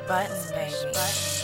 button, baby. Push button.